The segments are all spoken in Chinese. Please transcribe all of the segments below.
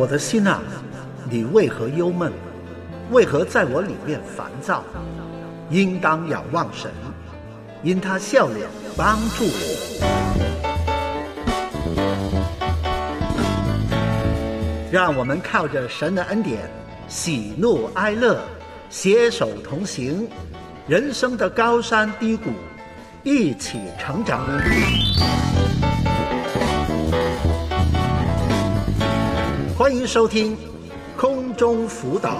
我的心啊，你为何忧闷？为何在我里面烦躁？应当仰望神，因他笑脸帮助我。让我们靠着神的恩典，喜怒哀乐，携手同行，人生的高山低谷，一起成长。欢迎收听空中辅导。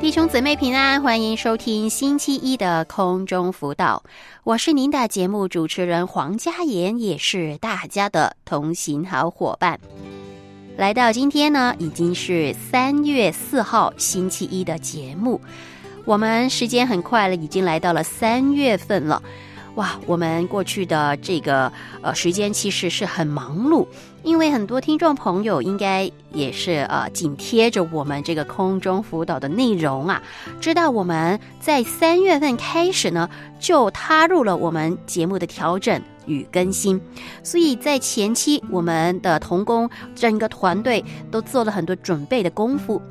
弟兄姊妹平安，欢迎收听星期一的空中辅导。我是您的节目主持人黄佳妍，也是大家的同行好伙伴。来到今天呢，已经是三月四号星期一的节目。我们时间很快了，已经来到了三月份了。哇，我们过去的这个呃时间其实是很忙碌，因为很多听众朋友应该也是呃紧贴着我们这个空中辅导的内容啊，知道我们在三月份开始呢就踏入了我们节目的调整与更新，所以在前期我们的童工整个团队都做了很多准备的功夫，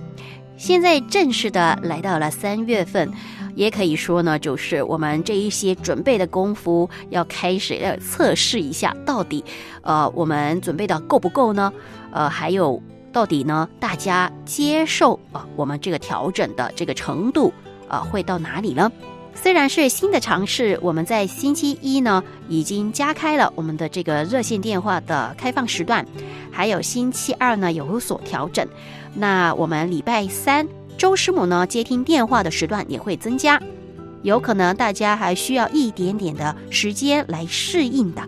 现在正式的来到了三月份。也可以说呢，就是我们这一些准备的功夫要开始要测试一下，到底，呃，我们准备的够不够呢？呃，还有到底呢，大家接受啊，我们这个调整的这个程度啊，会到哪里呢？虽然是新的尝试，我们在星期一呢已经加开了我们的这个热线电话的开放时段，还有星期二呢有所调整，那我们礼拜三。周师母呢，接听电话的时段也会增加，有可能大家还需要一点点的时间来适应的。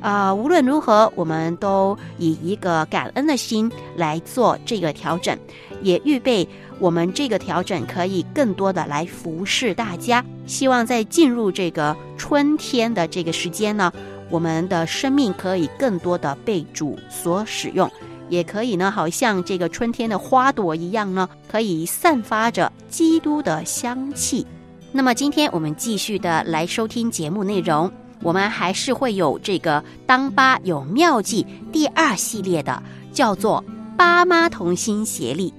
啊，无论如何，我们都以一个感恩的心来做这个调整，也预备我们这个调整可以更多的来服侍大家。希望在进入这个春天的这个时间呢，我们的生命可以更多的被主所使用。也可以呢，好像这个春天的花朵一样呢，可以散发着基督的香气。那么今天我们继续的来收听节目内容，我们还是会有这个“当爸有妙计”第二系列的，叫做“爸妈同心协力”，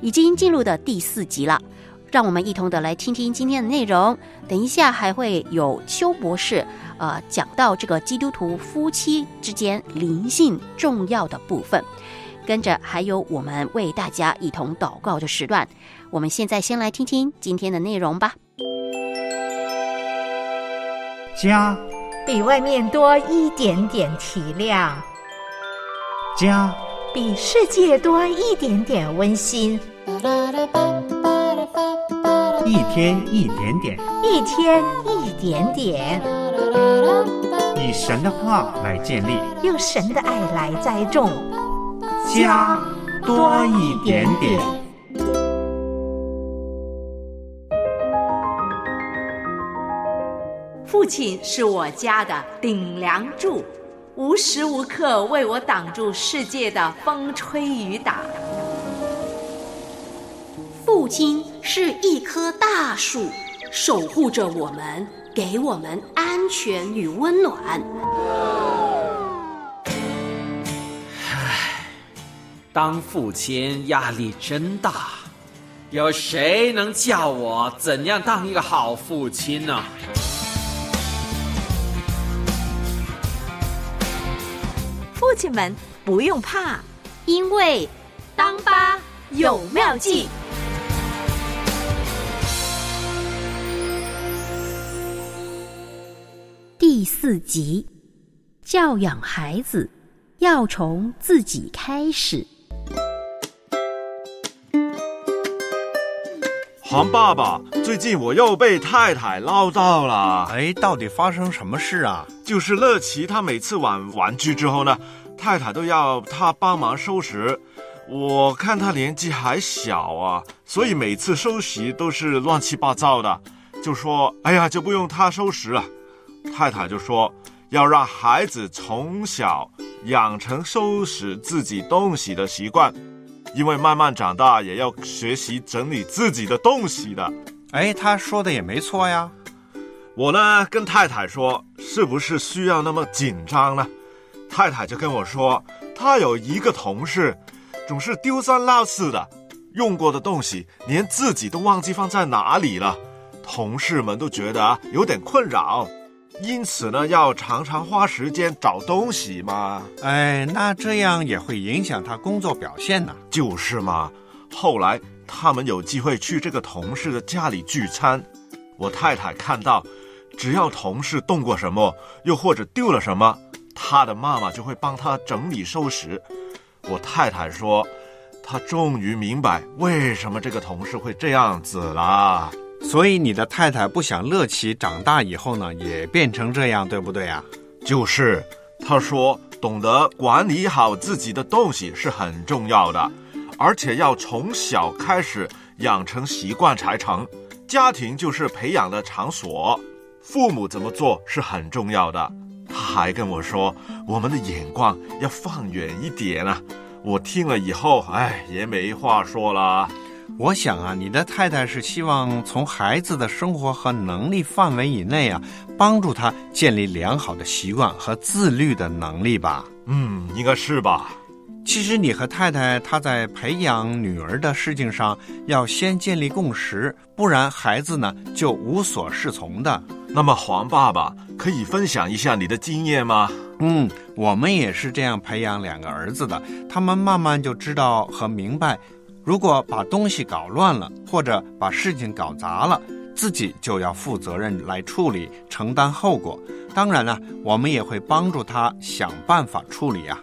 已经进入的第四集了。让我们一同的来听听今天的内容。等一下还会有邱博士，呃，讲到这个基督徒夫妻之间灵性重要的部分。跟着还有我们为大家一同祷告的时段。我们现在先来听听今天的内容吧。家比外面多一点点体谅，家比世界多一点点温馨。一天一点点，一天一点点，以神的话来建立，用神的爱来栽种，家多一点点。父亲是我家的顶梁柱，无时无刻为我挡住世界的风吹雨打。父亲是一棵大树，守护着我们，给我们安全与温暖。唉，当父亲压力真大，有谁能教我怎样当一个好父亲呢？父亲们不用怕，因为当爸有妙计。第四集，教养孩子要从自己开始。黄爸爸，最近我又被太太唠叨了。哎，到底发生什么事啊？就是乐奇，他每次玩玩具之后呢，太太都要他帮忙收拾。我看他年纪还小啊，所以每次收拾都是乱七八糟的，就说：“哎呀，就不用他收拾了。”太太就说：“要让孩子从小养成收拾自己东西的习惯，因为慢慢长大也要学习整理自己的东西的。”哎，他说的也没错呀。我呢跟太太说：“是不是需要那么紧张呢？太太就跟我说，她有一个同事，总是丢三落四的，用过的东西连自己都忘记放在哪里了，同事们都觉得有点困扰，因此呢，要常常花时间找东西嘛。哎，那这样也会影响他工作表现呢。就是嘛。后来他们有机会去这个同事的家里聚餐，我太太看到，只要同事动过什么，又或者丢了什么。他的妈妈就会帮他整理收拾。我太太说，她终于明白为什么这个同事会这样子了。所以你的太太不想乐琪长大以后呢，也变成这样，对不对啊？就是，她说懂得管理好自己的东西是很重要的，而且要从小开始养成习惯才成。家庭就是培养的场所，父母怎么做是很重要的。他还跟我说，我们的眼光要放远一点啊！我听了以后，哎，也没话说了。我想啊，你的太太是希望从孩子的生活和能力范围以内啊，帮助他建立良好的习惯和自律的能力吧？嗯，应该是吧。其实你和太太她在培养女儿的事情上，要先建立共识，不然孩子呢就无所适从的。那么黄爸爸可以分享一下你的经验吗？嗯，我们也是这样培养两个儿子的，他们慢慢就知道和明白，如果把东西搞乱了，或者把事情搞砸了，自己就要负责任来处理，承担后果。当然了，我们也会帮助他想办法处理啊。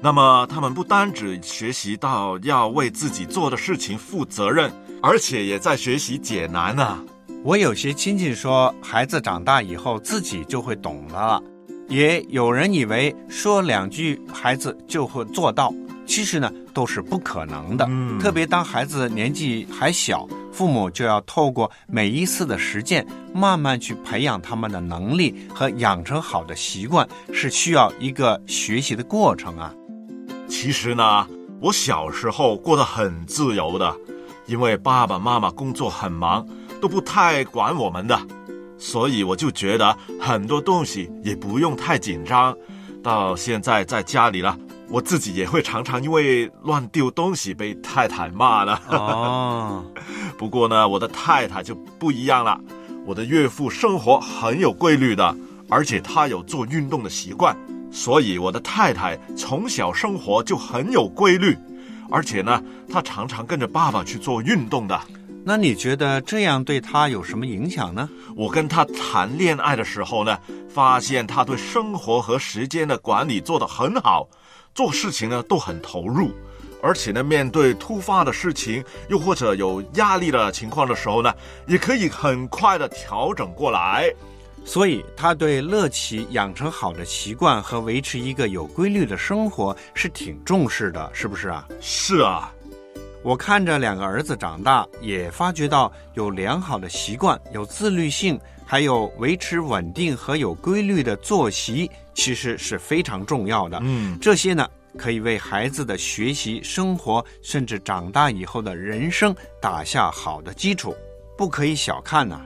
那么他们不单只学习到要为自己做的事情负责任，而且也在学习解难呢。我有些亲戚说，孩子长大以后自己就会懂了，也有人以为说两句孩子就会做到，其实呢都是不可能的。嗯，特别当孩子年纪还小，父母就要透过每一次的实践，慢慢去培养他们的能力和养成好的习惯，是需要一个学习的过程啊。其实呢，我小时候过得很自由的，因为爸爸妈妈工作很忙，都不太管我们的，所以我就觉得很多东西也不用太紧张。到现在在家里了，我自己也会常常因为乱丢东西被太太骂了。哦，不过呢，我的太太就不一样了，我的岳父生活很有规律的，而且他有做运动的习惯。所以我的太太从小生活就很有规律，而且呢，他常常跟着爸爸去做运动的。那你觉得这样对他有什么影响呢？我跟他谈恋爱的时候呢，发现他对生活和时间的管理做得很好，做事情呢都很投入，而且呢，面对突发的事情，又或者有压力的情况的时候呢，也可以很快的调整过来。所以，他对乐奇养成好的习惯和维持一个有规律的生活是挺重视的，是不是啊？是啊，我看着两个儿子长大，也发觉到有良好的习惯、有自律性，还有维持稳定和有规律的作息，其实是非常重要的。嗯，这些呢，可以为孩子的学习、生活，甚至长大以后的人生打下好的基础，不可以小看呐。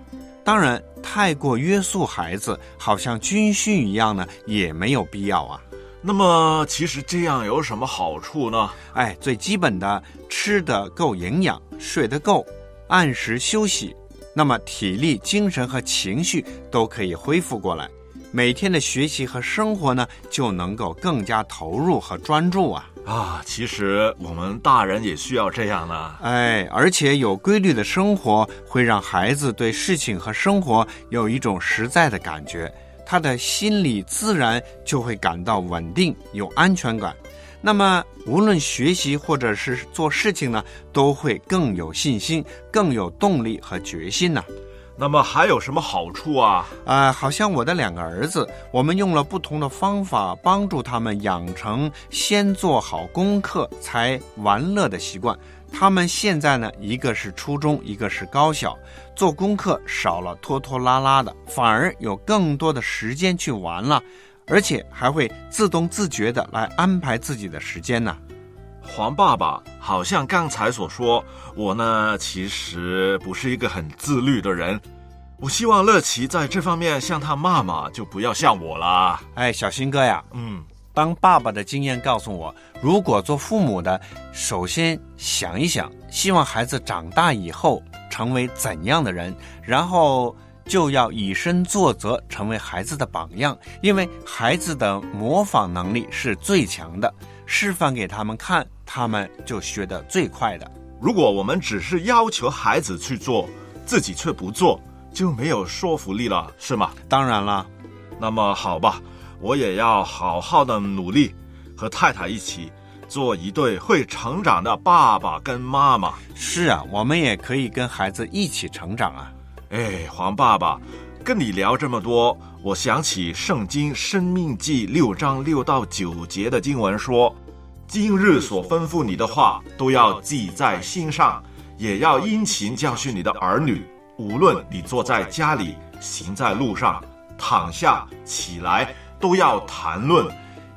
当然，太过约束孩子，好像军训一样呢，也没有必要啊。那么，其实这样有什么好处呢？哎，最基本的，吃得够营养，睡得够，按时休息，那么体力、精神和情绪都可以恢复过来。每天的学习和生活呢，就能够更加投入和专注啊。啊，其实我们大人也需要这样呢。哎，而且有规律的生活会让孩子对事情和生活有一种实在的感觉，他的心理自然就会感到稳定、有安全感。那么，无论学习或者是做事情呢，都会更有信心、更有动力和决心呢。那么还有什么好处啊？啊，好像我的两个儿子，我们用了不同的方法帮助他们养成先做好功课才玩乐的习惯。他们现在呢，一个是初中，一个是高小，做功课少了拖拖拉拉的，反而有更多的时间去玩了，而且还会自动自觉的来安排自己的时间呢。黄爸爸好像刚才所说，我呢其实不是一个很自律的人。我希望乐琪在这方面像他妈妈，就不要像我啦。哎，小新哥呀，嗯，当爸爸的经验告诉我，如果做父母的，首先想一想，希望孩子长大以后成为怎样的人，然后就要以身作则，成为孩子的榜样。因为孩子的模仿能力是最强的，示范给他们看，他们就学得最快的。如果我们只是要求孩子去做，自己却不做，就没有说服力了，是吗？当然了，那么好吧，我也要好好的努力，和太太一起做一对会成长的爸爸跟妈妈。是啊，我们也可以跟孩子一起成长啊。哎，黄爸爸，跟你聊这么多，我想起《圣经·生命记》六章六到九节的经文说：“今日所吩咐你的话，都要记在心上，也要殷勤教训你的儿女。无论你坐在家里，行在路上，躺下起来，都要谈论。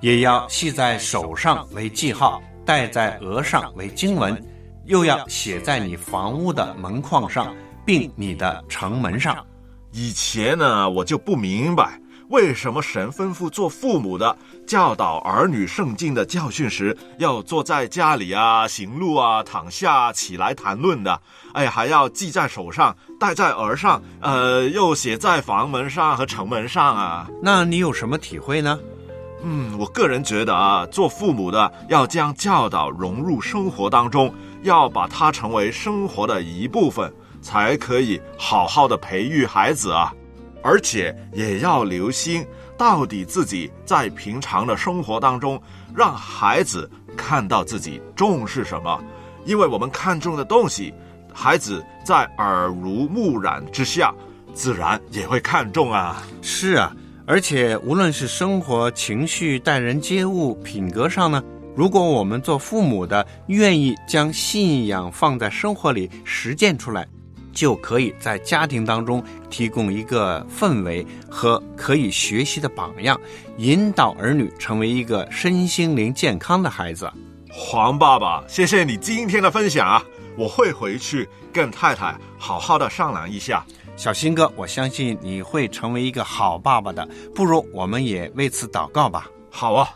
也要系在手上为记号，戴在额上为经文，又要写在你房屋的门框上，并你的城门上。以前呢，我就不明白。”为什么神吩咐做父母的教导儿女圣经的教训时，要坐在家里啊、行路啊、躺下起来谈论的？哎，还要系在手上、戴在耳上，呃，又写在房门上和城门上啊？那你有什么体会呢？嗯，我个人觉得啊，做父母的要将教导融入生活当中，要把它成为生活的一部分，才可以好好的培育孩子啊。而且也要留心，到底自己在平常的生活当中，让孩子看到自己重视什么。因为我们看重的东西，孩子在耳濡目染之下，自然也会看重啊。是啊，而且无论是生活、情绪、待人接物、品格上呢，如果我们做父母的愿意将信仰放在生活里实践出来。就可以在家庭当中提供一个氛围和可以学习的榜样，引导儿女成为一个身心灵健康的孩子。黄爸爸，谢谢你今天的分享啊！我会回去跟太太好好的商量一下。小新哥，我相信你会成为一个好爸爸的，不如我们也为此祷告吧。好啊。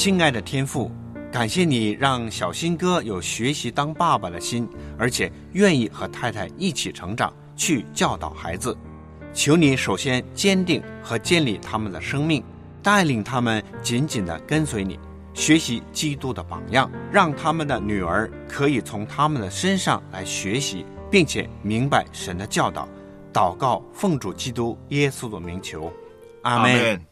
亲爱的天父，感谢你让小新哥有学习当爸爸的心，而且愿意和太太一起成长，去教导孩子。求你首先坚定和建立他们的生命，带领他们紧紧地跟随你，学习基督的榜样，让他们的女儿可以从他们的身上来学习，并且明白神的教导。祷告，奉主基督耶稣的名求，阿门。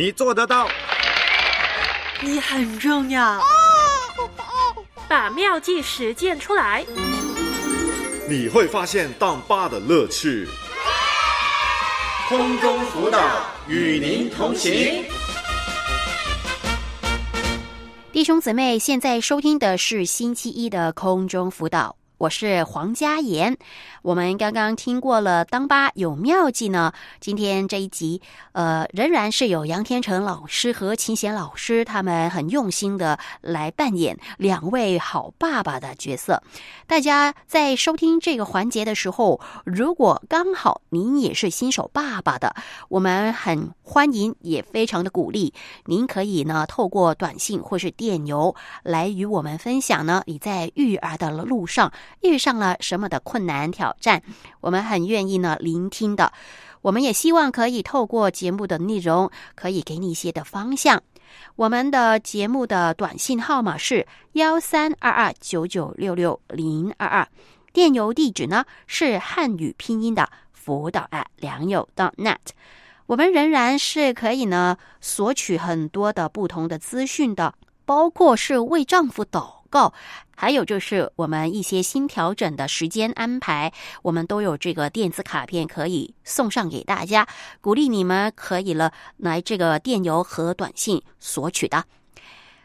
你做得到。你很重要，把妙计实践出来，你会发现当爸的乐趣。空中辅导与您同行。弟兄姊妹，现在收听的是星期一的空中辅导。我是黄佳妍，我们刚刚听过了当爸有妙计呢。今天这一集，呃，仍然是有杨天成老师和秦贤老师，他们很用心的来扮演两位好爸爸的角色。大家在收听这个环节的时候，如果刚好您也是新手爸爸的，我们很欢迎，也非常的鼓励，您可以呢透过短信或是电邮来与我们分享呢你在育儿的路上。遇上了什么的困难挑战，我们很愿意呢聆听的。我们也希望可以透过节目的内容，可以给你一些的方向。我们的节目的短信号码是幺三二二九九六六零二二，电邮地址呢是汉语拼音的辅导爱良友 .net。我们仍然是可以呢索取很多的不同的资讯的，包括是为丈夫祷告。还有就是我们一些新调整的时间安排，我们都有这个电子卡片可以送上给大家，鼓励你们可以了来这个电邮和短信索取的。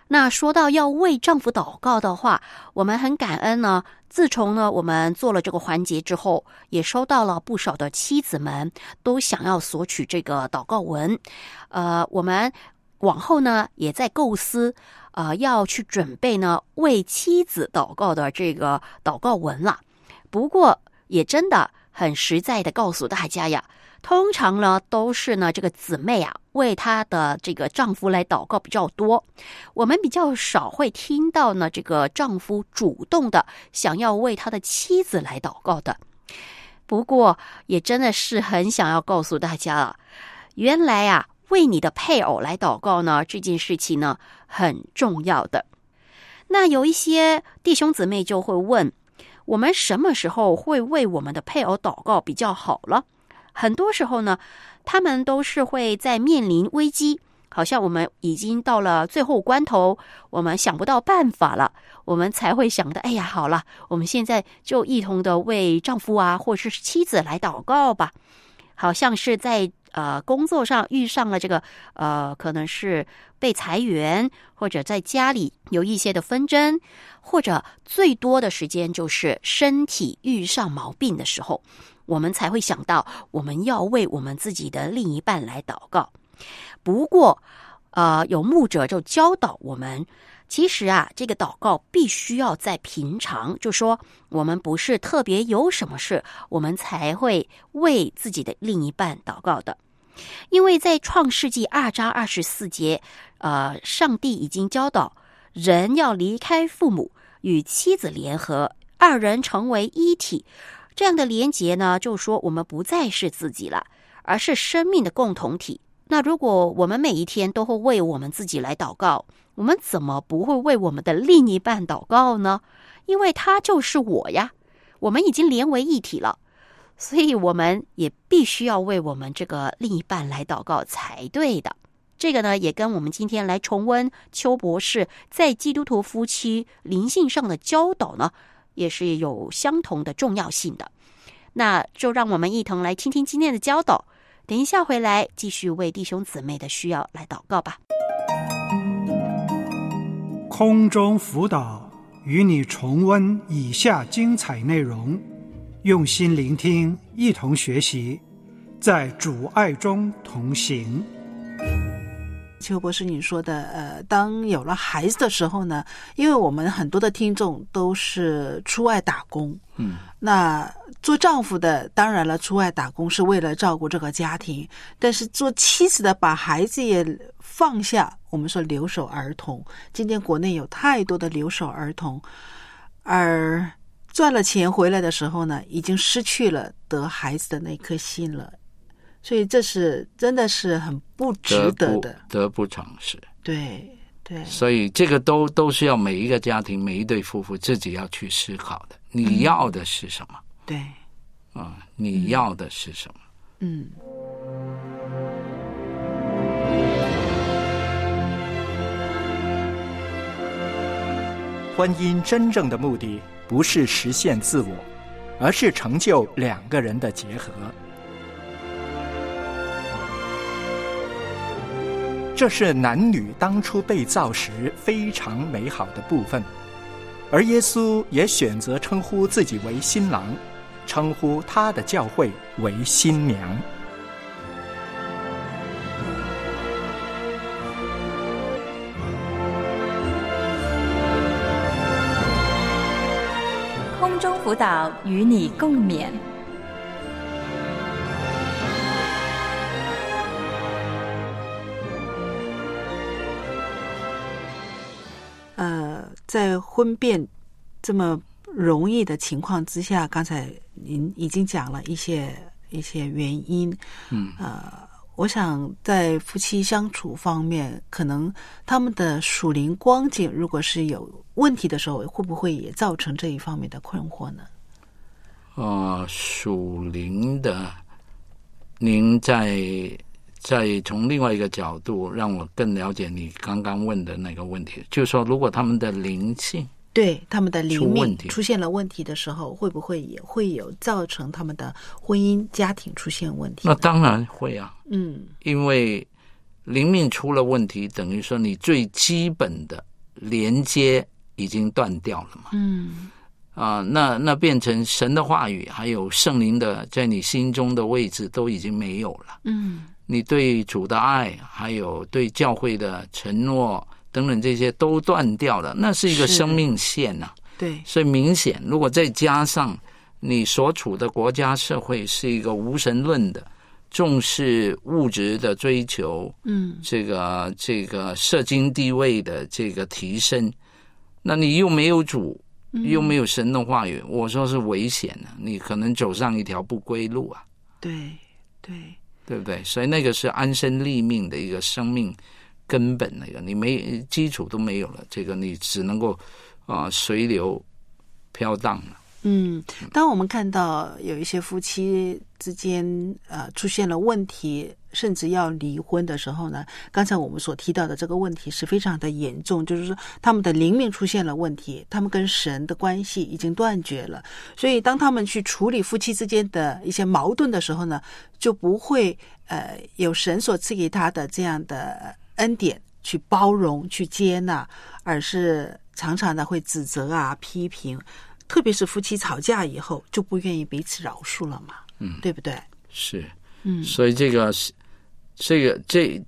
那说到要为丈夫祷告的话，我们很感恩呢。自从呢我们做了这个环节之后，也收到了不少的妻子们都想要索取这个祷告文。呃，我们往后呢也在构思。啊，要去准备呢为妻子祷告的这个祷告文了。不过也真的很实在的告诉大家呀，通常呢都是呢这个姊妹啊为她的这个丈夫来祷告比较多。我们比较少会听到呢这个丈夫主动的想要为他的妻子来祷告的。不过也真的是很想要告诉大家了，原来啊。为你的配偶来祷告呢，这件事情呢很重要的。那有一些弟兄姊妹就会问：我们什么时候会为我们的配偶祷告比较好了？很多时候呢，他们都是会在面临危机，好像我们已经到了最后关头，我们想不到办法了，我们才会想的：哎呀，好了，我们现在就一同的为丈夫啊，或者是妻子来祷告吧。好像是在。呃，工作上遇上了这个呃，可能是被裁员，或者在家里有一些的纷争，或者最多的时间就是身体遇上毛病的时候，我们才会想到我们要为我们自己的另一半来祷告。不过，呃，有牧者就教导我们。其实啊，这个祷告必须要在平常，就说我们不是特别有什么事，我们才会为自己的另一半祷告的。因为在创世纪二章二十四节，呃，上帝已经教导人要离开父母，与妻子联合，二人成为一体。这样的连结呢，就说我们不再是自己了，而是生命的共同体。那如果我们每一天都会为我们自己来祷告，我们怎么不会为我们的另一半祷告呢？因为他就是我呀，我们已经连为一体了，所以我们也必须要为我们这个另一半来祷告才对的。这个呢，也跟我们今天来重温邱博士在基督徒夫妻灵性上的教导呢，也是有相同的重要性的。那就让我们一同来听听今天的教导。等一下回来，继续为弟兄姊妹的需要来祷告吧。空中辅导与你重温以下精彩内容，用心聆听，一同学习，在主爱中同行。邱博士，你说的，呃，当有了孩子的时候呢，因为我们很多的听众都是出外打工，嗯，那做丈夫的当然了，出外打工是为了照顾这个家庭，但是做妻子的把孩子也放下，我们说留守儿童。今天国内有太多的留守儿童，而赚了钱回来的时候呢，已经失去了得孩子的那颗心了。所以这是真的是很不值得的。得不偿失。对对。所以这个都都是要每一个家庭每一对夫妇自己要去思考的。你要的是什么？对。啊你要的是什么？嗯。婚姻真正的目的不是实现自我而是成就两个人的结合。这是男女当初被造时非常美好的部分，而耶稣也选择称呼自己为新郎，称呼他的教会为新娘。空中辅导与你共勉。在婚变这么容易的情况之下，刚才您已经讲了一些一些原因。嗯，呃，我想在夫妻相处方面，可能他们的属灵光景如果是有问题的时候，会不会也造成这一方面的困惑呢？呃，属灵的，您在再从另外一个角度让我更了解你刚刚问的那个问题，就是说，如果他们的灵性对他们的灵命出现了问题的时候，会不会也会有造成他们的婚姻家庭出现问题？那当然会啊，嗯因为灵命出了问题，等于说你最基本的连接已经断掉了嘛。嗯啊、那那变成神的话语，还有圣灵的在你心中的位置都已经没有了。嗯你对主的爱，还有对教会的承诺等等这些都断掉了，那是一个生命线呐、对。所以明显，如果再加上你所处的国家社会是一个无神论的，重视物质的追求，嗯。这个这个社经地位的这个提升，那你又没有主，嗯。又没有神的话语，我说是危险的，你可能走上一条不归路啊。对对对不对？所以那个是安身立命的一个生命根本，那个你没基础都没有了，这个你只能够啊、随流飘荡了。嗯，当我们看到有一些夫妻之间啊出现了问题，甚至要离婚的时候呢，刚才我们所提到的这个问题是非常的严重，就是说他们的灵命出现了问题，他们跟神的关系已经断绝了，所以当他们去处理夫妻之间的一些矛盾的时候呢，就不会呃有神所赐给他的这样的恩典去包容、去接纳，而是常常的会指责啊、批评。特别是夫妻吵架以后，就不愿意彼此饶恕了嘛，嗯，对不对？是，嗯所以这个是这个这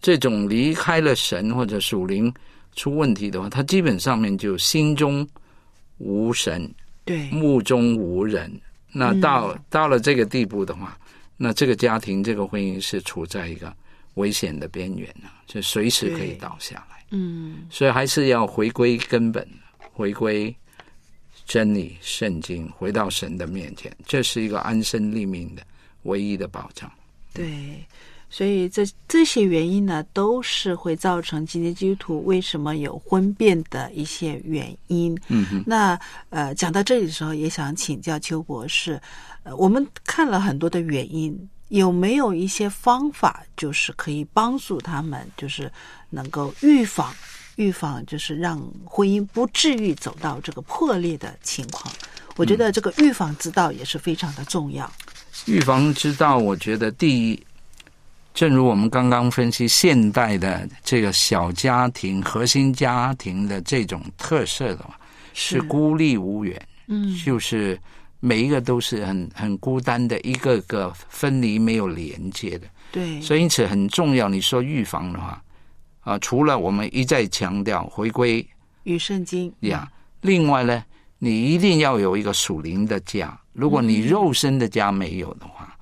这种离开了神或者属灵出问题的话，他基本上面就心中无神，对，目中无人。那到、嗯到了这个地步的话，那这个家庭、这个婚姻是处在一个危险的边缘呢，就随时可以倒下来。嗯所以还是要回归根本，回归真理、圣经，回到神的面前，这是一个安身立命的唯一的保障。对，所以这这些原因呢，都是会造成今天基督徒为什么有婚变的一些原因。嗯哼，那呃，讲到这里的时候，也想请教邱博士，呃，我们看了很多的原因，有没有一些方法，就是可以帮助他们，就是能够预防预防，就是让婚姻不至于走到这个破裂的情况？我觉得这个预防之道也是非常的重要。预防之道，我觉得第一，正如我们刚刚分析现代的这个小家庭、核心家庭的这种特色的话，是是孤立无援，嗯就是每一个都是很很孤单的，一个个分离没有连接的。对，所以因此很重要。你说预防的话，啊，除了我们一再强调回归与圣经呀，另外呢，你一定要有一个属灵的家。如果你肉身的家没有的话，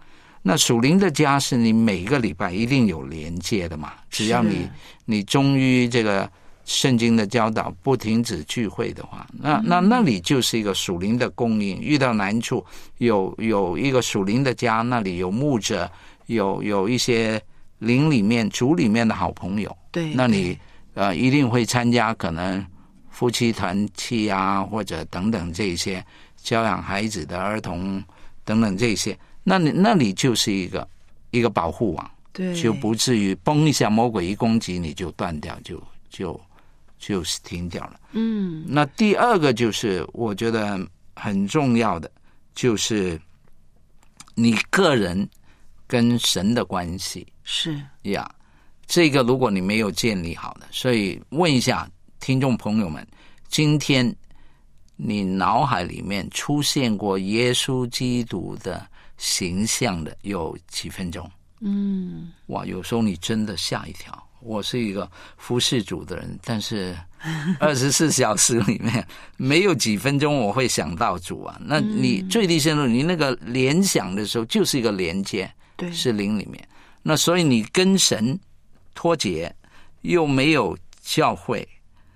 那属灵的家是你每个礼拜一定有连接的嘛。只要你你忠于这个圣经的教导，不停止聚会的话，那那那里就是一个属灵的供应。遇到难处，有有一个属灵的家，那里有牧者，有有一些灵里面、主里面的好朋友。对那你呃一定会参加可能夫妻团契啊，或者等等这些教养孩子的儿童等等这些，那你那里就是一个一个保护网，对就不至于嘣一下魔鬼一攻击你就断掉，就就就是停掉了。嗯那第二个就是我觉得很重要的，就是你个人跟神的关系是呀。这个如果你没有建立好的，所以问一下听众朋友们，今天你脑海里面出现过耶稣基督的形象的有几分钟？嗯哇，有时候你真的吓一跳。我是一个服侍主的人，但是 二十四小时里面没有几分钟我会想到主啊。那你最低限度，你那个联想的时候就是一个连接，对，是灵里面。那所以你跟神脱节，又没有教会，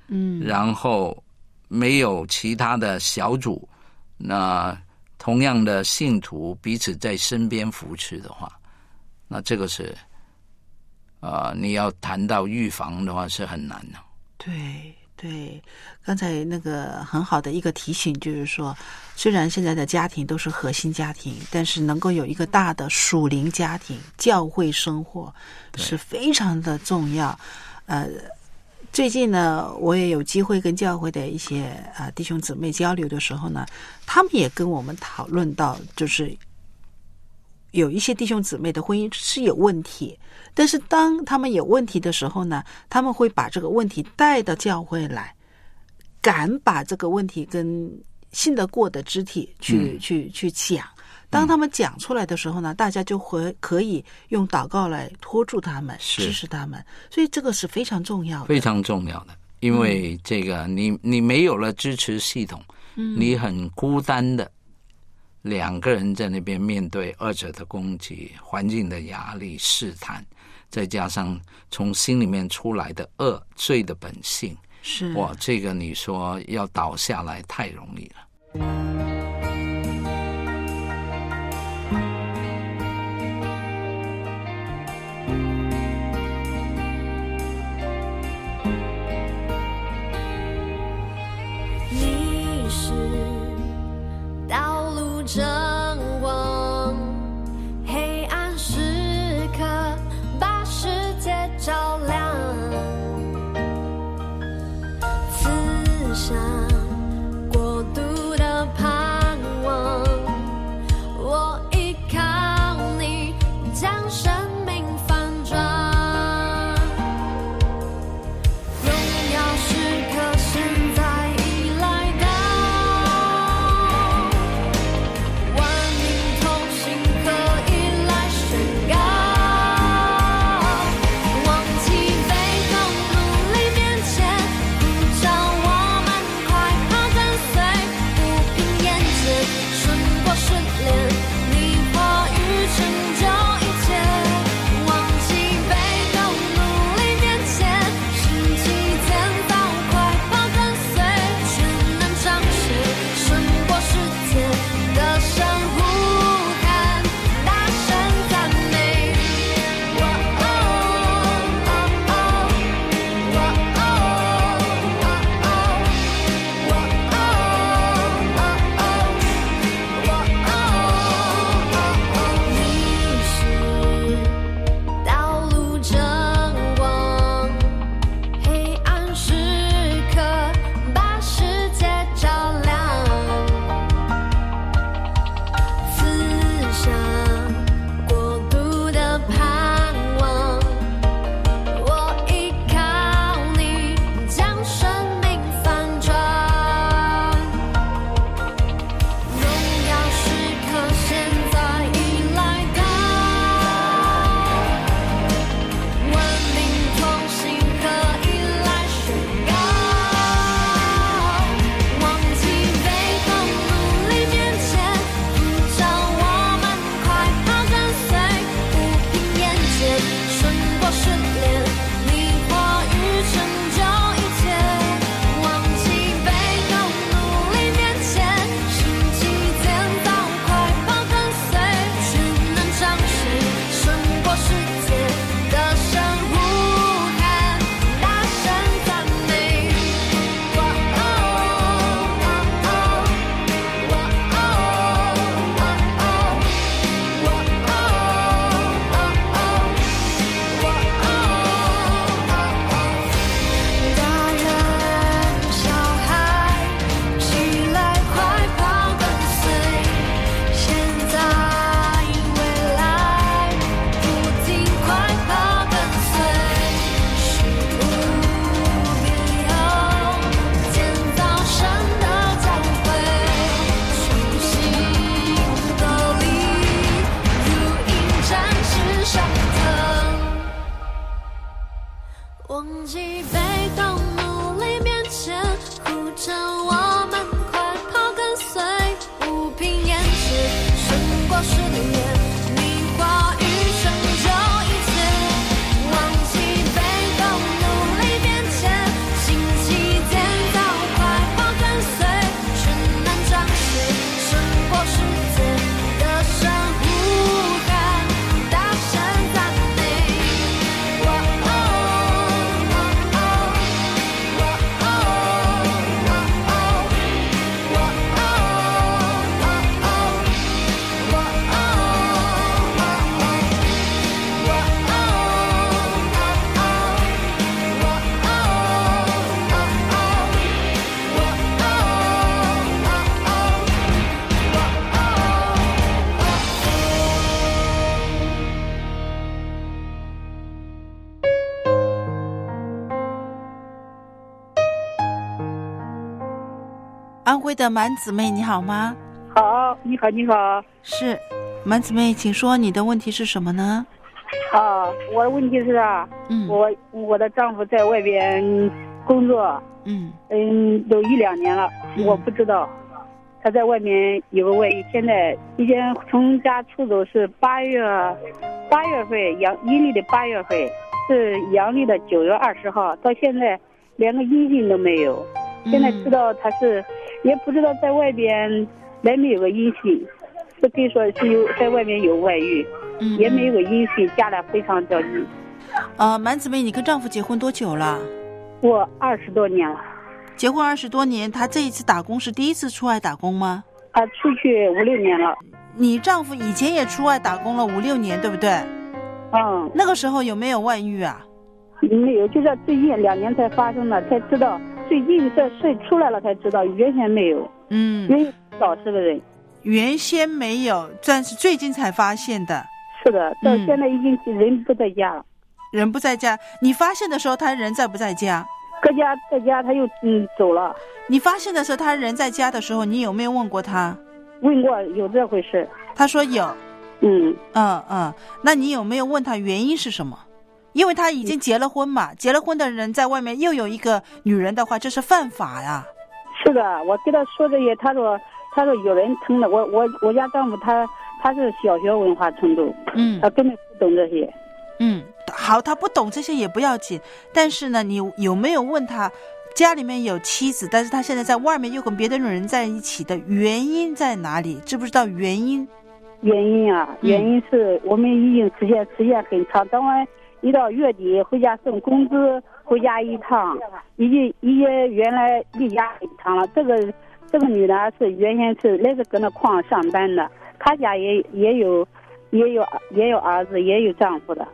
嗯，然后没有其他的小组，那同样的信徒彼此在身边扶持的话，那这个是，呃，你要谈到预防的话是很难的。对对，刚才那个很好的一个提醒就是说，虽然现在的家庭都是核心家庭，但是能够有一个大的属灵家庭、教会生活是非常的重要。呃，最近呢，我也有机会跟教会的一些啊、呃弟兄姊妹交流的时候呢，他们也跟我们讨论到，就是有一些弟兄姊妹的婚姻是有问题，但是当他们有问题的时候呢，他们会把这个问题带到教会来，敢把这个问题跟信得过的肢体去、嗯去去讲。当他们讲出来的时候呢，大家就会可以用祷告来拖住他们，是支持他们。所以这个是非常重要的。非常重要的，因为这个你你没有了支持系统，嗯你很孤单的，两个人在那边面对二者的攻击、环境的压力、试探，再加上从心里面出来的恶罪的本性，是哇，这个你说要倒下来太容易了。升起的满姊妹，你好吗？好，你好，你好。是，满姊妹，请说你的问题是什么呢？啊，我的问题是啊，嗯我我的丈夫在外边工作，嗯嗯，有一两年了，我不知道他在外面有个外遇，现在已经从家出走是八月八月份阳阴历的八月份，是阳历的九月二十号，到现在连个音信都没有。现在知道他是，也不知道在外边来没有个音信，是可以说是有在外面有外遇，嗯也没有个音信，家里非常着急。呃，满姊妹，你跟丈夫结婚多久了？我二十多年了。结婚二十多年，他这一次打工是第一次出外打工吗？他出去五六年了。你丈夫以前也出外打工了五六年，对不对？嗯。那个时候有没有外遇啊？没有，就在最近两年才发生的，才知道。最近这事出来了才知道，原先没有。嗯。原先老实个人。原先没有，但是最近才发现的。是的，到现在已经人不在家了。人不在家，你发现的时候他人在不在家？搁家在家，他又嗯走了。你发现的时候他人在家的时候，你有没有问过他？问过有这回事。他说有。嗯嗯嗯，那你有没有问他原因是什么？因为他已经结了婚嘛，结了婚的人在外面又有一个女人的话，这是犯法呀。是的，我跟他说这些，他说他说有人疼的，我我我家丈夫他他是小学文化程度，嗯，他根本不懂这些。嗯，好，他不懂这些也不要紧，但是呢，你有没有问他，家里面有妻子，但是他现在在外面又跟别的女人在一起的原因在哪里？知不知道原因？原因啊，原因是我们已经时间时间很长，等完一到月底回家送工资，回家一趟，已经已经原来离家很长了。这个这个女的是原先是来是搁那矿上班的，她家也也有也有也有儿子，也有丈夫的。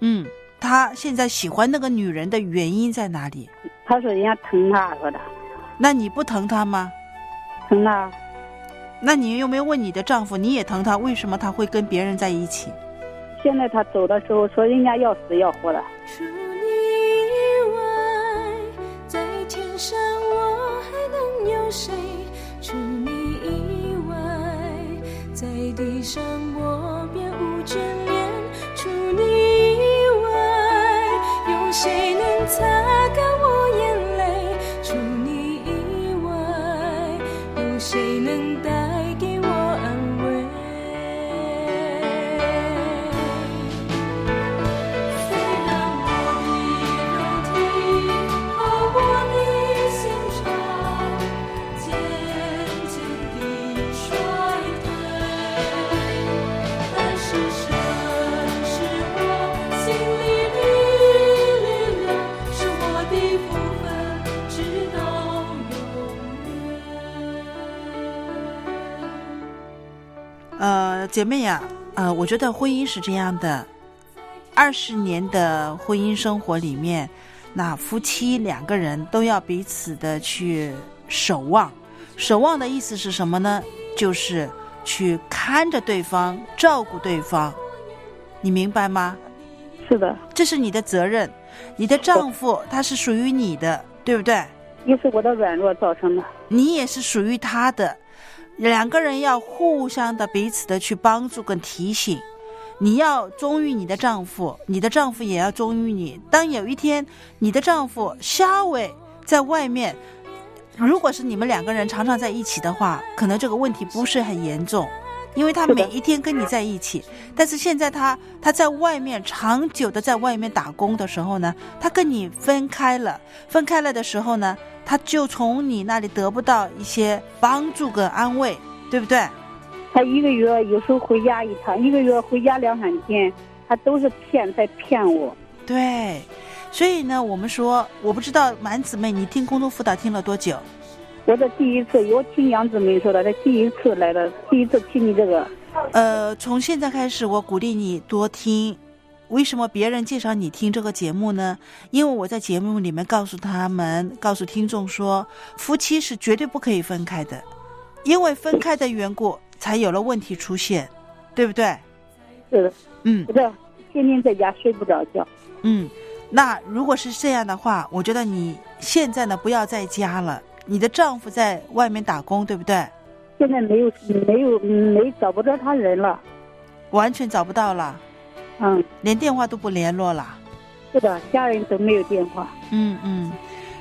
嗯，他现在喜欢那个女人的原因在哪里？他说人家疼她，说的。那你不疼她吗？疼啊。那你有没有问你的丈夫，你也疼他，为什么他会跟别人在一起？现在他走的时候说人家要死要活的。除你以外，在天上我还能有谁？除你以外，在地上我姐妹呀、呃，我觉得婚姻是这样的，二十年的婚姻生活里面，那夫妻两个人都要彼此的去守望。守望的意思是什么呢？就是去看着对方，照顾对方。你明白吗？是的，这是你的责任。你的丈夫他是属于你的，对不对？也是我的软弱造成的。你也是属于他的，两个人要互相的彼此的去帮助跟提醒。你要忠于你的丈夫，你的丈夫也要忠于你。当有一天你的丈夫稍微在外面，如果是你们两个人常常在一起的话，可能这个问题不是很严重，因为他每一天跟你在一起。但是现在他他在外面长久的在外面打工的时候呢，他跟你分开了，分开了的时候呢，他就从你那里得不到一些帮助跟安慰，对不对？他一个月有时候回家一趟，一个月回家两三天，他都是骗在骗我。对，所以呢，我们说，我不知道满姊妹，你听空中辅导听了多久？我这第一次，我听杨子明说的，他第一次来的，第一次听你这个。呃，从现在开始，我鼓励你多听。为什么别人介绍你听这个节目呢？因为我在节目里面告诉他们，告诉听众说，夫妻是绝对不可以分开的，因为分开的缘故才有了问题出现，对不对？是的，嗯，对天天在家睡不着觉。嗯，那如果是这样的话，我觉得你现在呢不要在家了，你的丈夫在外面打工，对不对？现在没有没有没找不着他人了，完全找不到了。嗯，连电话都不联络了。是的，家人都没有电话。嗯嗯，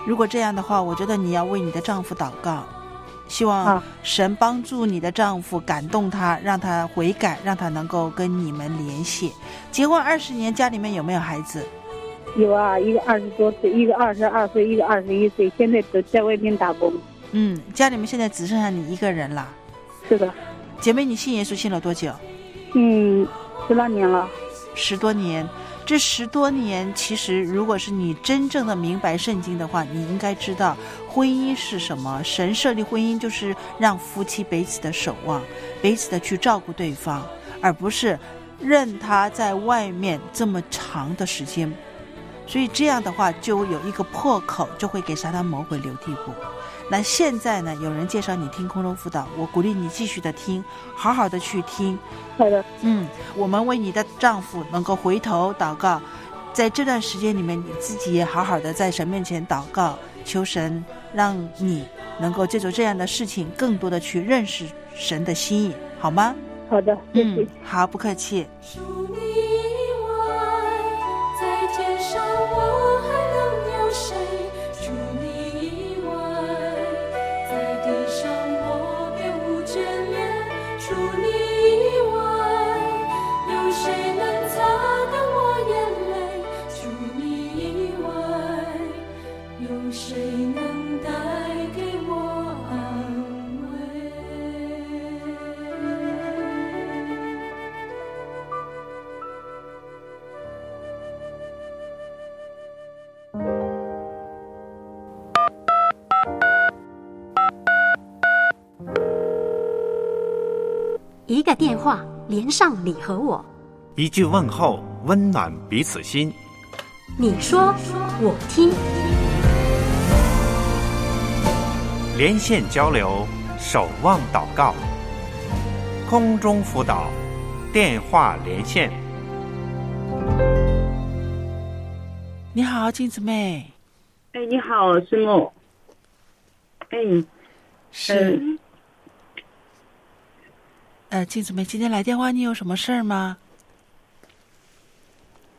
如果这样的话，我觉得你要为你的丈夫祷告，希望神帮助你的丈夫，感动他，让他悔改，让他能够跟你们联系。结婚二十年，家里面有没有孩子？有啊，一个二十多岁，一个二十二岁，一个二十一岁，现在都在外面打工。嗯，家里面现在只剩下你一个人了。是的，姐妹，你信耶稣信了多久？嗯，十来年了。十多年，这十多年，其实如果是你真正的明白圣经的话，你应该知道婚姻是什么。神设立婚姻就是让夫妻彼此的守望，彼此的去照顾对方，而不是任他在外面这么长的时间。所以这样的话，就有一个破口，就会给撒旦魔鬼留地步。那现在呢？有人介绍你听空中辅导，我鼓励你继续的听，好好的去听。好的，嗯，我们为你的丈夫能够回头祷告，在这段时间里面，你自己也好好的在神面前祷告，求神让你能够借助这样的事情，更多的去认识神的心意，好吗？好的，谢谢。嗯，好，不客气。一连上你和我，一句问候温暖彼此心。你说，我听。连线交流，守望祷告，空中辅导，电话连线。你好，金子妹。哎，你好，师母。哎，是。呃，金姊妹，今天来电话，你有什么事儿吗？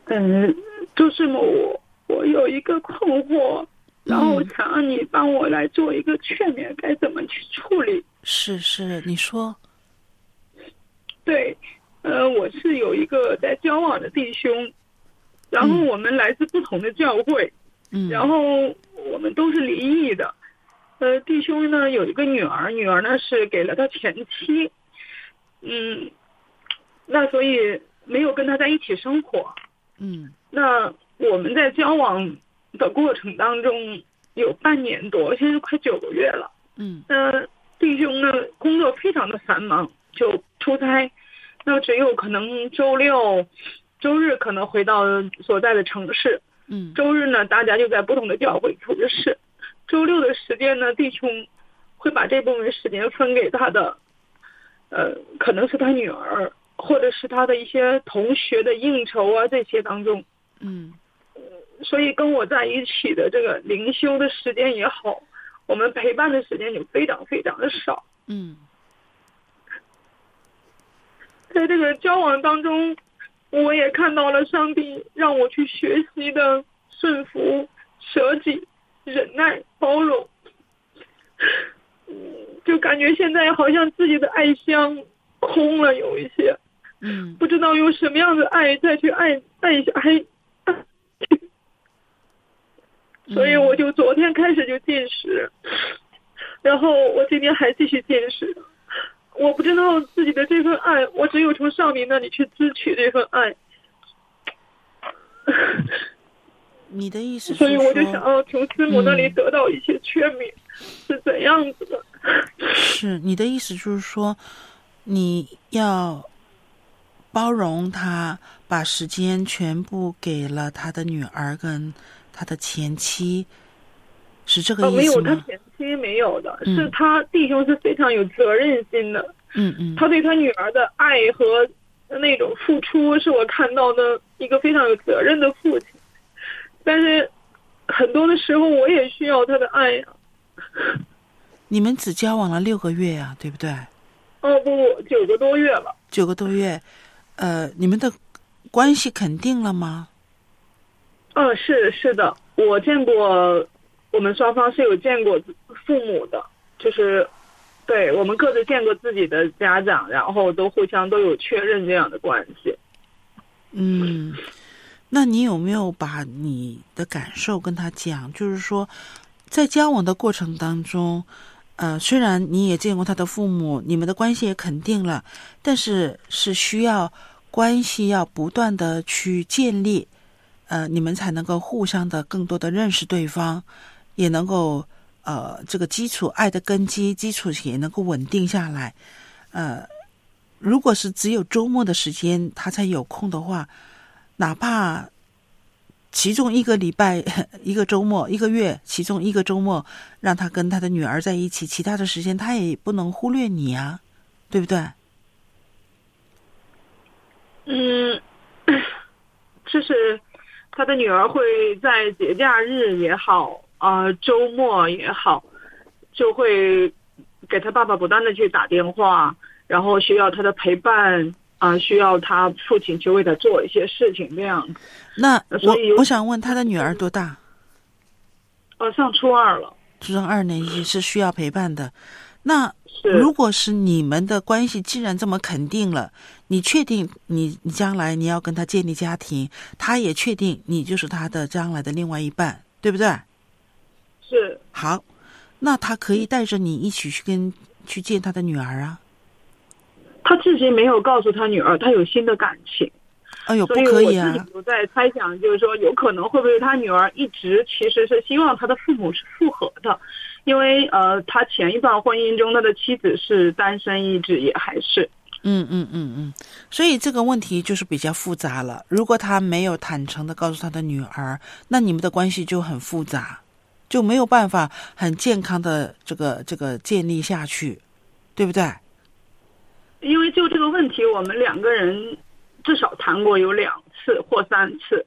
嗯，就是我，我有一个困惑，然后想让你帮我来做一个劝勉，该怎么去处理？是是，你说。对，呃，我是有一个在交往的弟兄，然后我们来自不同的教会，嗯，然后我们都是离异的，呃，弟兄呢有一个女儿，女儿呢是给了他前妻。嗯，那所以没有跟他在一起生活。嗯，那我们在交往的过程当中有半年多，现在快九个月了。嗯，那弟兄呢工作非常的繁忙，就出差，那只有可能周六、周日可能回到所在的城市。嗯，周日呢大家就在不同的教会处着事。周六的时间呢，弟兄会把这部分时间分给他的。呃，可能是他女儿，或者是他的一些同学的应酬啊，这些当中，嗯，所以跟我在一起的这个灵修的时间也好，我们陪伴的时间就非常非常的少，嗯，在这个交往当中，我也看到了上帝让我去学习的顺服、舍己、忍耐、包容。就感觉现在好像自己的爱箱空了，有一些，嗯，不知道用什么样的爱再去爱爱一下爱，所以我就昨天开始就进食，然后我今天还继续进食，我不知道自己的这份爱，我只有从上帝那里去支取这份爱。你的意思是？所以我就想要从师母那里得到一些劝勉，是怎样子的？是你的意思，就是说你要包容他，把时间全部给了他的女儿跟他的前妻，是这个意思吗？没有，他前妻没有的，是他弟兄是非常有责任心的。嗯嗯，他对他女儿的爱和那种付出，是我看到的一个非常有责任的父亲。但是很多的时候，我也需要他的爱呀。你们只交往了六个月呀、对不对？哦不不，九个多月了。九个多月，呃，你们的关系肯定了吗？嗯，是是的，我见过，我们双方是有见过父母的，就是，对我们各自见过自己的家长，然后都互相都有确认这样的关系。嗯，那你有没有把你的感受跟他讲？就是说，在交往的过程当中，呃，虽然你也见过他的父母，你们的关系也肯定了，但是是需要关系要不断的去建立，呃，你们才能够互相的更多的认识对方，也能够呃这个基础爱的根基基础也能够稳定下来，呃。如果是只有周末的时间他才有空的话，哪怕其中一个礼拜、一个周末、一个月，其中一个周末让他跟他的女儿在一起，其他的时间他也不能忽略你啊，对不对？嗯，就是他的女儿会在节假日也好，呃，周末也好，就会给他爸爸不断的去打电话，然后需要他的陪伴啊、需要他父亲去为他做一些事情这样。那我所以我想问他的女儿多大？呃，上初二了。初中二年级是需要陪伴的。那如果是你们的关系既然这么肯定了，你确定你你将来你要跟他建立家庭，他也确定你就是他的将来的另外一半，对不对？是好，那他可以带着你一起去跟去见他的女儿啊。他至今没有告诉他女儿他有新的感情。哎呦，不可以啊我自！己都在猜想，就是说，有可能会不会他女儿一直其实是希望他的父母是复合的，因为呃，他前一段婚姻中他的妻子是单身一直也还是。嗯嗯嗯嗯，所以这个问题就是比较复杂了。如果他没有坦诚的告诉他的女儿，那你们的关系就很复杂，就没有办法很健康的这个这个建立下去，对不对？因为就这个问题，我们两个人至少谈过有两次或三次。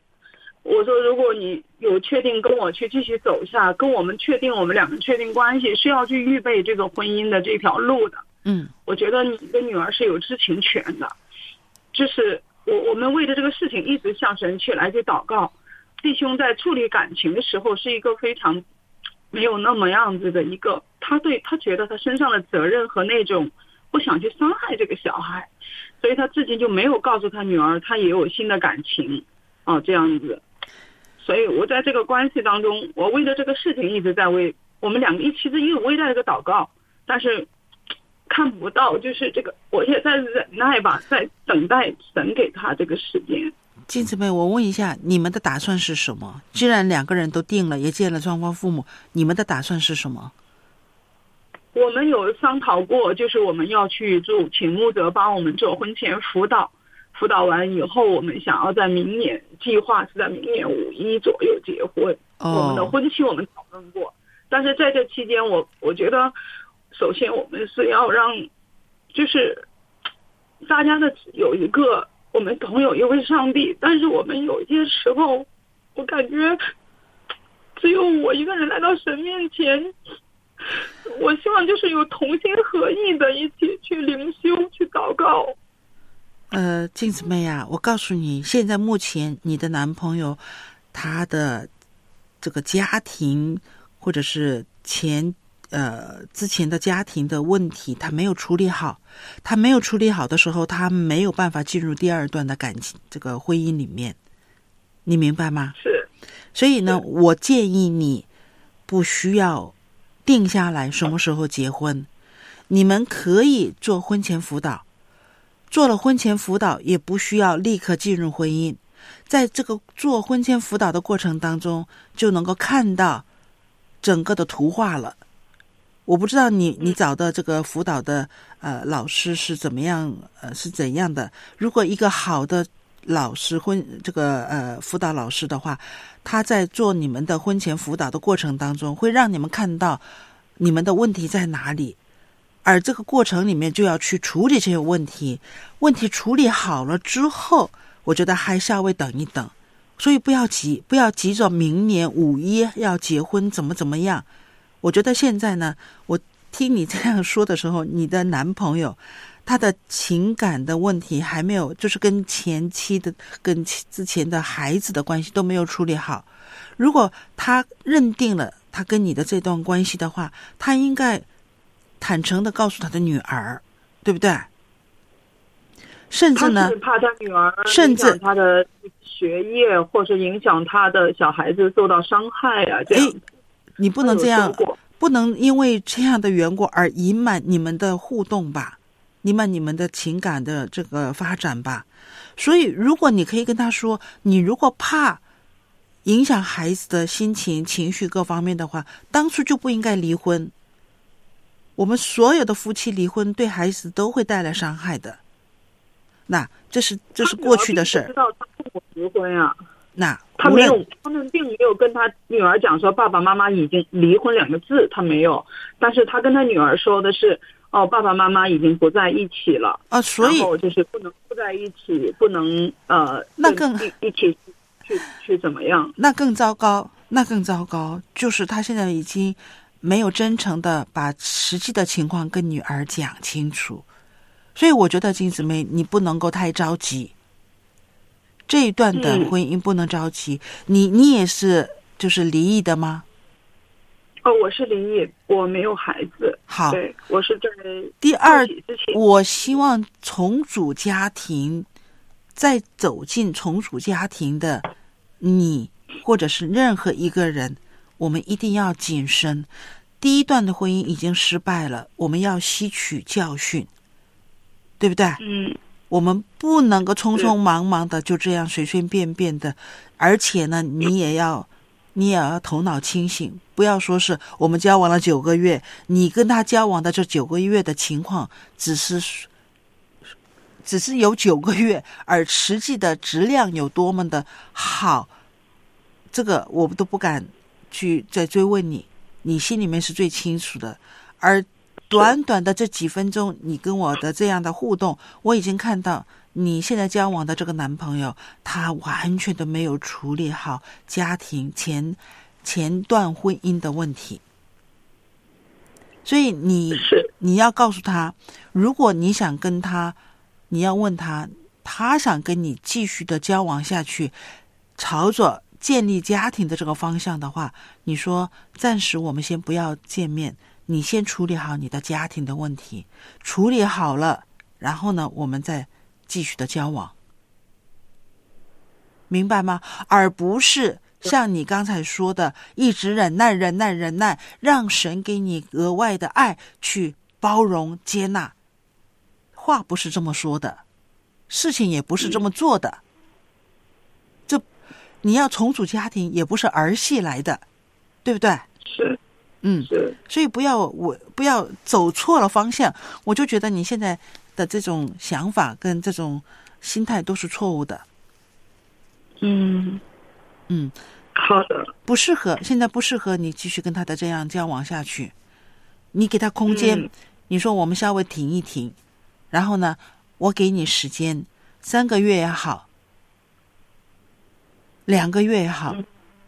我说，如果你有确定跟我去继续走下，跟我们确定我们两个确定关系，是要去预备这个婚姻的这条路的。嗯，我觉得你的女儿是有知情权的，就是我我们为了这个事情一直向神去来去祷告。弟兄在处理感情的时候是一个非常没有那么样子的一个，他对他觉得他身上的责任和那种不想去伤害这个小孩，所以他至今就没有告诉他女儿他也有新的感情，啊这样子。所以我在这个关系当中，我为了这个事情一直在为我们两个一起是一直为了这个祷告，但是看不到，就是这个我也在忍耐吧，在等待神给他这个时间。金姊妹，我问一下，你们的打算是什么？既然两个人都定了，也见了双方父母，你们的打算是什么？我们有商讨过，就是我们要去做，请牧者帮我们做婚前辅导。辅导完以后，我们想要在明年，计划是在明年五一左右结婚。哦我们的婚期我们讨论过，但是在这期间，我我觉得，首先我们是要让，就是大家的有一个，我们同有一位上帝，但是我们有一些时候，我感觉只有我一个人来到神面前。我希望就是有同心合意的一起去灵修、去祷告。呃，镜子妹啊，我告诉你，现在目前你的男朋友他的这个家庭或者是前呃之前的家庭的问题，他没有处理好。他没有处理好的时候，他没有办法进入第二段的感情这个婚姻里面，你明白吗？是。所以呢，我建议你不需要定下来什么时候结婚，你们可以做婚前辅导。做了婚前辅导，也不需要立刻进入婚姻，在这个做婚前辅导的过程当中，就能够看到整个的图画了。我不知道你你找的这个辅导的呃老师是怎么样呃是怎样的。如果一个好的老师婚这个呃辅导老师的话，他在做你们的婚前辅导的过程当中，会让你们看到你们的问题在哪里。而这个过程里面就要去处理这些问题，问题处理好了之后，我觉得还稍微等一等，所以不要急，不要急着明年五一要结婚怎么怎么样。我觉得现在呢，我听你这样说的时候，你的男朋友他的情感的问题还没有，就是跟前妻的、跟之前的孩子的关系都没有处理好。如果他认定了他跟你的这段关系的话，他应该坦诚的告诉他的女儿，对不对？甚至呢，怕他女儿甚至他的学业，或是影响他的小孩子受到伤害啊，这样。你不能这样不能因为这样的缘故而隐瞒你们的互动吧，隐瞒你们的情感的这个发展吧。所以，如果你可以跟他说，你如果怕影响孩子的心情、情绪各方面的话，当初就不应该离婚。我们所有的夫妻离婚对孩子都会带来伤害的。那这是这是过去的事儿。知道他父母离婚啊，那他没有，他们并没有跟他女儿讲说爸爸妈妈已经离婚两个字，他没有。但是他跟他女儿说的是，哦，爸爸妈妈已经不在一起了。啊，所以就是不能不在一起，不能呃，那更一一起去去怎么样？那更糟糕，那更糟糕，就是他现在已经没有真诚的把实际的情况跟女儿讲清楚，所以我觉得金姊妹，你不能够太着急，这一段的嗯婚姻不能着急。你你也是就是离异的吗？哦，我是离异，我没有孩子。好对我是在第二我希望重组家庭，再走进重组家庭的你，或者是任何一个人，我们一定要谨慎。第一段的婚姻已经失败了，我们要吸取教训，对不对？嗯，我们不能够匆匆忙忙的就这样随随便便的，而且呢，你也要，你也要头脑清醒，不要说是我们交往了九个月，你跟他交往的这九个月的情况只是，只是有九个月，而实际的质量有多么的好，这个我们都不敢去再追问你，你心里面是最清楚的，而。短短的这几分钟，你跟我的这样的互动，我已经看到你现在交往的这个男朋友，他完全都没有处理好家庭前前段婚姻的问题。所以你你要告诉他，如果你想跟他，你要问他，他想跟你继续的交往下去，朝着建立家庭的这个方向的话，你说暂时我们先不要见面。你先处理好你的家庭的问题，处理好了，然后呢，我们再继续的交往，明白吗？而不是像你刚才说的，一直忍耐、忍耐、忍耐，让神给你额外的爱去包容、接纳。话不是这么说的，事情也不是这么做的。这你要重组家庭，也不是儿戏来的，对不对？是。嗯，所以不要我不要走错了方向，我就觉得你现在的这种想法跟这种心态都是错误的。嗯嗯，好的，不适合，现在不适合你继续跟他的这样交往下去。你给他空间，嗯你说我们稍微停一停，然后呢，我给你时间，三个月也好，两个月也好，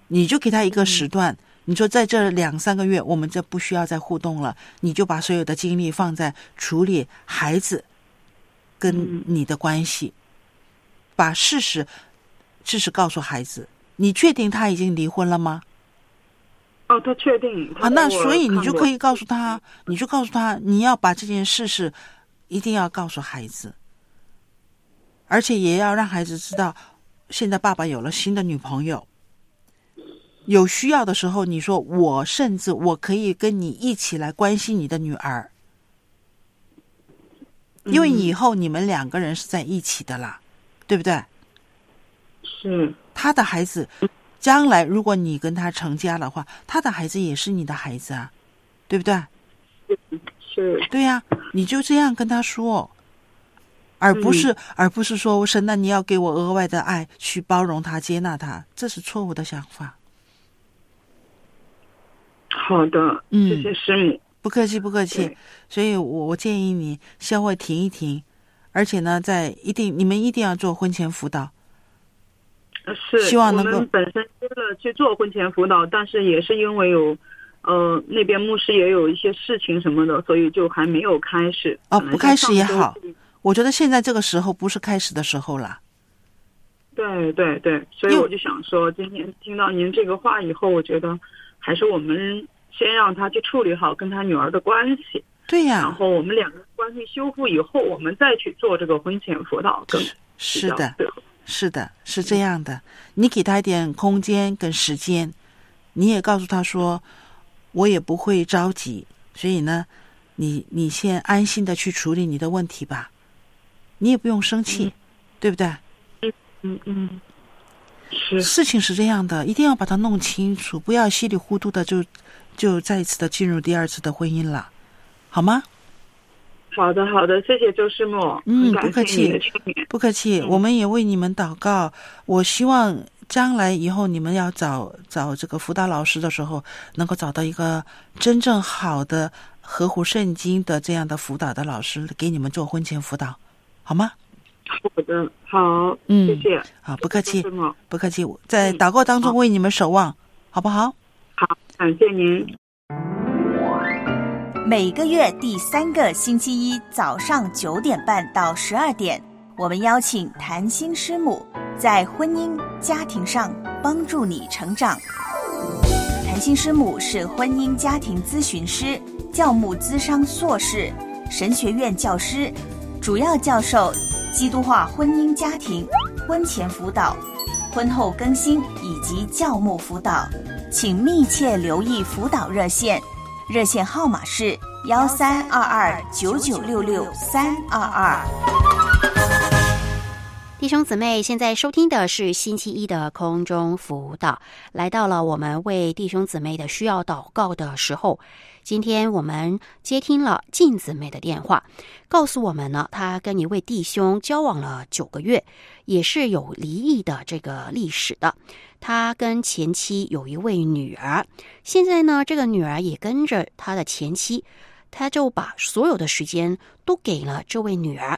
你就给他一个时段。你说在这两三个月，我们这不需要再互动了，你就把所有的精力放在处理孩子跟你的关系，把事实事实告诉孩子。你确定他已经离婚了吗？哦，他确定。啊，那所以你就可以告诉他，你就告诉他，你要把这件事是一定要告诉孩子，而且也要让孩子知道，现在爸爸有了新的女朋友。有需要的时候，你说我甚至我可以跟你一起来关心你的女儿，因为以后你们两个人是在一起的啦，对不对？是他的孩子，将来如果你跟他成家的话，他的孩子也是你的孩子啊，对不对？是，对呀、你就这样跟他说，而不是、而不是说神，那你要给我额外的爱去包容他、接纳他，这是错误的想法。好的，嗯谢谢师母。不客气，不客气。所以我我建议你稍微停一停，而且呢，在一定你们一定要做婚前辅导。希望能够我们本身为了去做婚前辅导，但是也是因为有呃，那边牧师也有一些事情什么的，所以就还没有开始。哦，不开始也好，我觉得现在这个时候不是开始的时候了。对对对，所以我就想说，今天听到您这个话以后，我觉得还是我们先让他去处理好跟他女儿的关系，对呀、然后我们两个关系修复以后，我们再去做这个婚前辅导更是的，是的，是这样的。你给他一点空间跟时间，你也告诉他说，我也不会着急，所以呢，你你先安心的去处理你的问题吧，你也不用生气，对不对？嗯嗯，是。事情是这样的，一定要把它弄清楚，不要稀里糊涂的就就再一次的进入第二次的婚姻了，好吗？好的好的，谢谢周师母，嗯，不客气，不客气，我们也为你们祷告。我希望将来以后你们要找找这个辅导老师的时候，能够找到一个真正好的、合乎圣经的这样的辅导的老师，给你们做婚前辅导，好吗？好的好，嗯谢谢，好，不客气不客气。在祷告当中为你们守望，好不好？好，感谢您。每个月第三个星期一早上九点半到十二点，我们邀请谭心师母在婚姻家庭上帮助你成长。谭心师母是婚姻家庭咨询师、教牧资商硕士、神学院教师，主要教授基督化婚姻家庭、婚前辅导、婚后更新以及教牧辅导，请密切留意辅导热线。热线号码是幺三二二九九六六三二二。弟兄姊妹，现在收听的是星期一的空中辅导，来到了我们为弟兄姊妹的需要祷告的时候。今天我们接听了静姊妹的电话，告诉我们呢，她跟一位弟兄交往了九个月，也是有离异的这个历史的。他跟前妻有一位女儿，现在呢，这个女儿也跟着他的前妻，他就把所有的时间都给了这位女儿。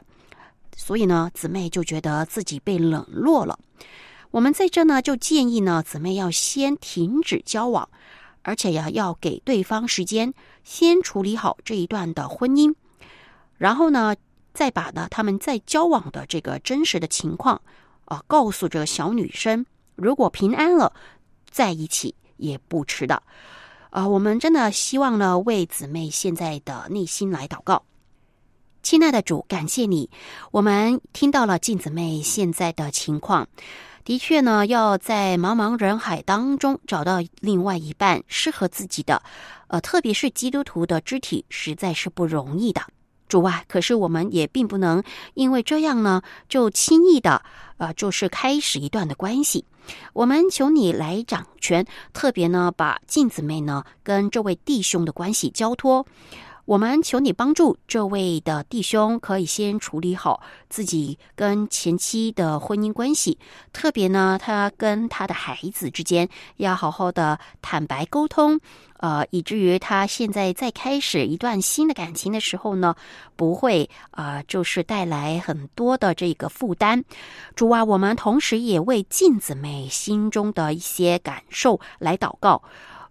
所以呢，姊妹就觉得自己被冷落了。我们在这呢，就建议呢，姊妹要先停止交往，而且呀，要给对方时间，先处理好这一段的婚姻，然后呢，再把呢他们在交往的这个真实的情况啊、告诉这个小女生。如果平安了，在一起也不迟的。啊、我们真的希望呢，为姊妹现在的内心来祷告。亲爱的主，感谢你，我们听到了静姊妹现在的情况。的确呢，要在茫茫人海当中找到另外一半适合自己的，呃，特别是基督徒的肢体，实在是不容易的。主啊，可是我们也并不能因为这样呢，就轻易的，呃，就是开始一段的关系。我们求你来掌权，特别呢，把静姊妹呢跟这位弟兄的关系交托。我们求你帮助这位的弟兄，可以先处理好自己跟前妻的婚姻关系，特别呢，他跟他的孩子之间要好好的坦白沟通，呃，以至于他现在再开始一段新的感情的时候呢，不会啊、呃就是带来很多的这个负担。主啊，我们同时也为静姊妹心中的一些感受来祷告。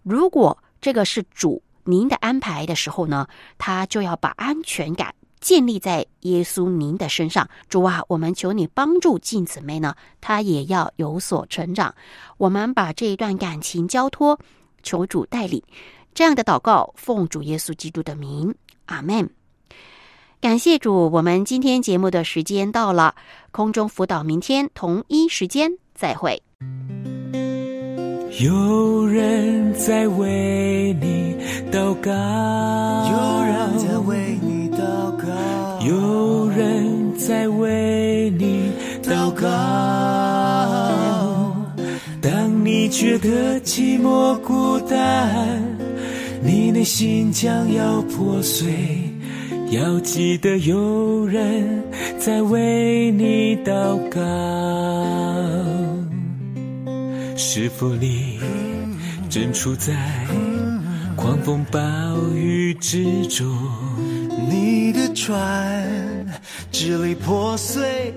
如果这个是主您的安排的时候呢，他就要把安全感建立在耶稣您的身上。主啊，我们求你帮助静姊妹呢，她也要有所成长。我们把这一段感情交托，求主带领。这样的祷告，奉主耶稣基督的名，阿门。感谢主，我们今天节目的时间到了，空中辅导明天同一时间再会。有人在为你祷告，有人在为你祷告，有人在为你祷告。当你觉得寂寞孤单，你内心将要破碎，要记得有人在为你祷告。是否你正处在狂风暴雨之中？你的船支离破碎，